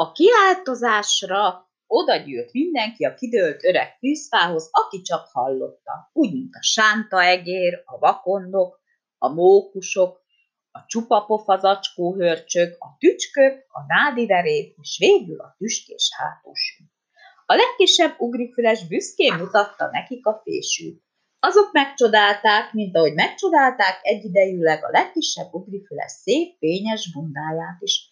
A kiáltozásra oda gyűlt mindenki a kidőlt öreg fűzfához, aki csak hallotta, úgy, mint a sánta egér, a vakondok, a mókusok, a csupapofa zacskó hörcsök, a tücskök, a nádiverék, és végül a tüskés hátusú. A legkisebb ugrifüles büszkén mutatta nekik a fésűt. Azok megcsodálták, mint ahogy megcsodálták egyidejűleg a legkisebb ugrifüles szép, fényes bundáját is.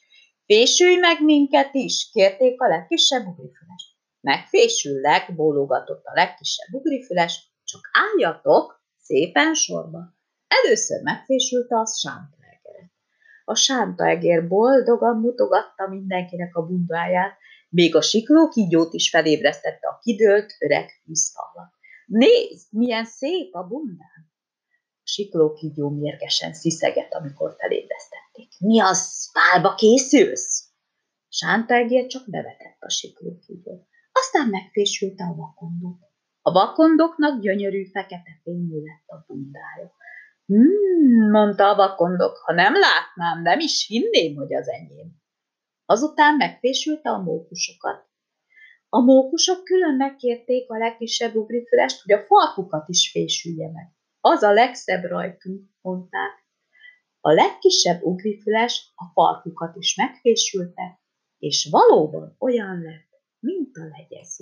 Fésülj meg minket is, kérték a legkisebb ugrifüles. Megfésüllek, bólogatott a legkisebb ugrifüles, csak álljatok szépen sorba. Először megfésülte az sántaegeret. A sántaegér boldogan mutogatta mindenkinek a bundáját, még a siklókígyót is felébresztette a kidőlt öreg fűszfallat. Nézd, milyen szép a bundám! A siklókígyó mérgesen sziszegett, amikor felébresztették. Mi az, pálba készülsz? Sántaegér csak bevetett a siklókígyót. Aztán megfésülte a vakondot. A vakondoknak gyönyörű fekete fényű lett a bundája. Hmm, mondta a vakondok, ha nem látnám, nem is hinném, hogy az enyém. Azután megfésülte a mókusokat. A mókusok külön megkérték a legkisebb ugrifülest, hogy a farkukat is fésülje meg. Az a legszebb rajtunk, mondták. A legkisebb ugrifüles a farkukat is megfésülte, és valóban olyan lett, mint a legyező.